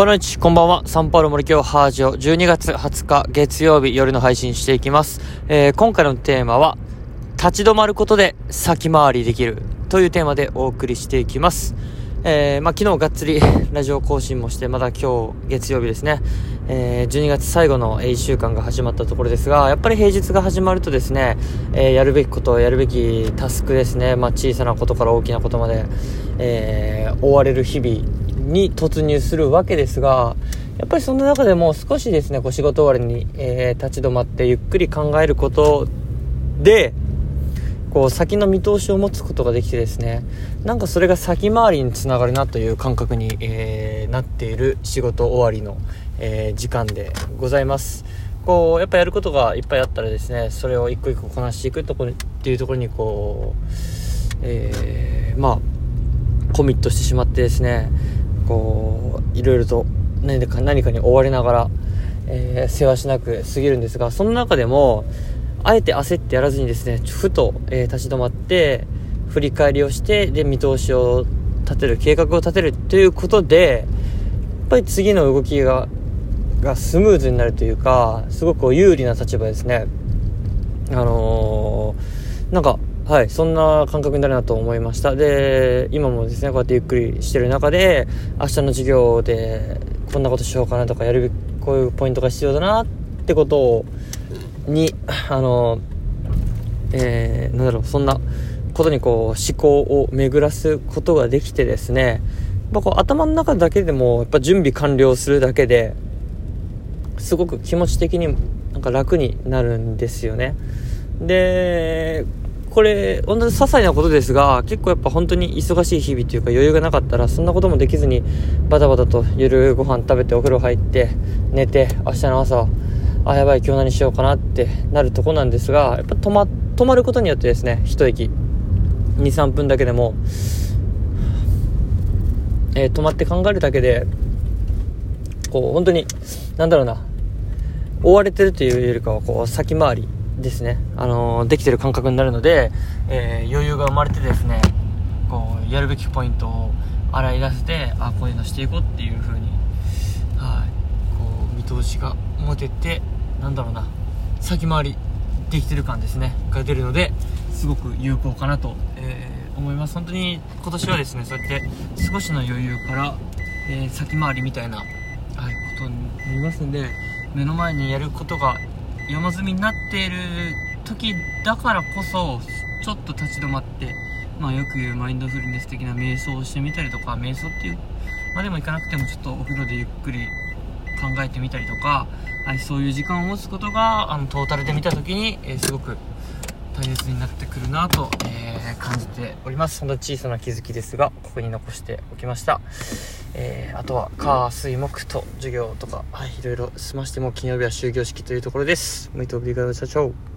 ボナイチ、こんばんは。サンパウロ森京ハージオ、12月20日月曜日夜の配信していきます。えー、今回のテーマは、立ち止まることで先回りできるというテーマでお送りしていきます。えー、まあ、昨日がっつり ラジオ更新もして、まだ今日月曜日ですね、えー、12月最後の1週間が始まったところですが、やっぱり平日が始まるとですね、えー、やるべきこと、やるべきタスクですね、まあ、小さなことから大きなことまで、えー、追われる日々に突入するわけですが、やっぱりその中でも少しですね、こう仕事終わりに、えー、立ち止まってゆっくり考えることで、こう先の見通しを持つことができてですね、なんかそれが先回りにつながるなという感覚に、えー、なっている仕事終わりの、えー、時間でございます。こう、やっぱやることがいっぱいあったらですね、それを一個一個こなしていくとこっていうところにこう、え、まあ、コミットしてしまってですね、こういろいろと何か何かに追われながら、えー、せわしなく過ぎるんですがその中でもあえて焦ってやらずにですねふと、えー、立ち止まって振り返りをしてで見通しを立てる計画を立てるということでやっぱり次の動きががスムーズになるというかすごく有利な立場ですね。あのー、なんかはい、そんな感覚になるなと思いました。で、今もですね、こうやってゆっくりしてる中で、明日の授業でこんなことしようかなとか、やるべき、こういうポイントが必要だなってことを、に、あの、えー、なんだろう、そんなことにこう、思考を巡らすことができてですね、やっぱこう頭の中だけでも、やっぱ準備完了するだけで、すごく気持ち的になんか楽になるんですよね。で、これ、本当に些細なことですが、結構やっぱ本当に忙しい日々というか余裕がなかったら、そんなこともできずに、バタバタと夜ご飯食べてお風呂入って、寝て、明日の朝、あ、やばい、今日何しようかなってなるとこなんですが、やっぱ止ま、止まることによってですね、一息、2、3分だけでも、えー、止まって考えるだけで、こう、本当に、なんだろうな、追われてるというよりかは、こう、先回りですね、あのー、できてる感覚になるので、えー、余裕が生まれてですねこうやるべきポイントを洗い出してあこういうのしていこうっていう風にはいこう見通しが持ててなんだろうな先回りできてる感ですねが出るのですごく有効かなと、えー、思います。本当に今年はですねそうやって少しの余裕から、えー、先回りみたいな、はい、ことになりますんで目の前にやることが山積みになっている時だからこそちょっと立ち止まってまあよく言うマインドフルネス的な瞑想をしてみたりとか瞑想っていうまでもいかなくてもちょっとお風呂でゆっくり考えてみたりとか、そういう時間を持つことがあのトータルで見た時に、えー、すごく大切になってくるなと、えー、感じております。そんな小さな気づきですがここに残しておきました。えー、あとは火水木と授業とか、はい、いろいろ済ましても金曜日は終業式というところです。muito obrigado, tchau, tchau.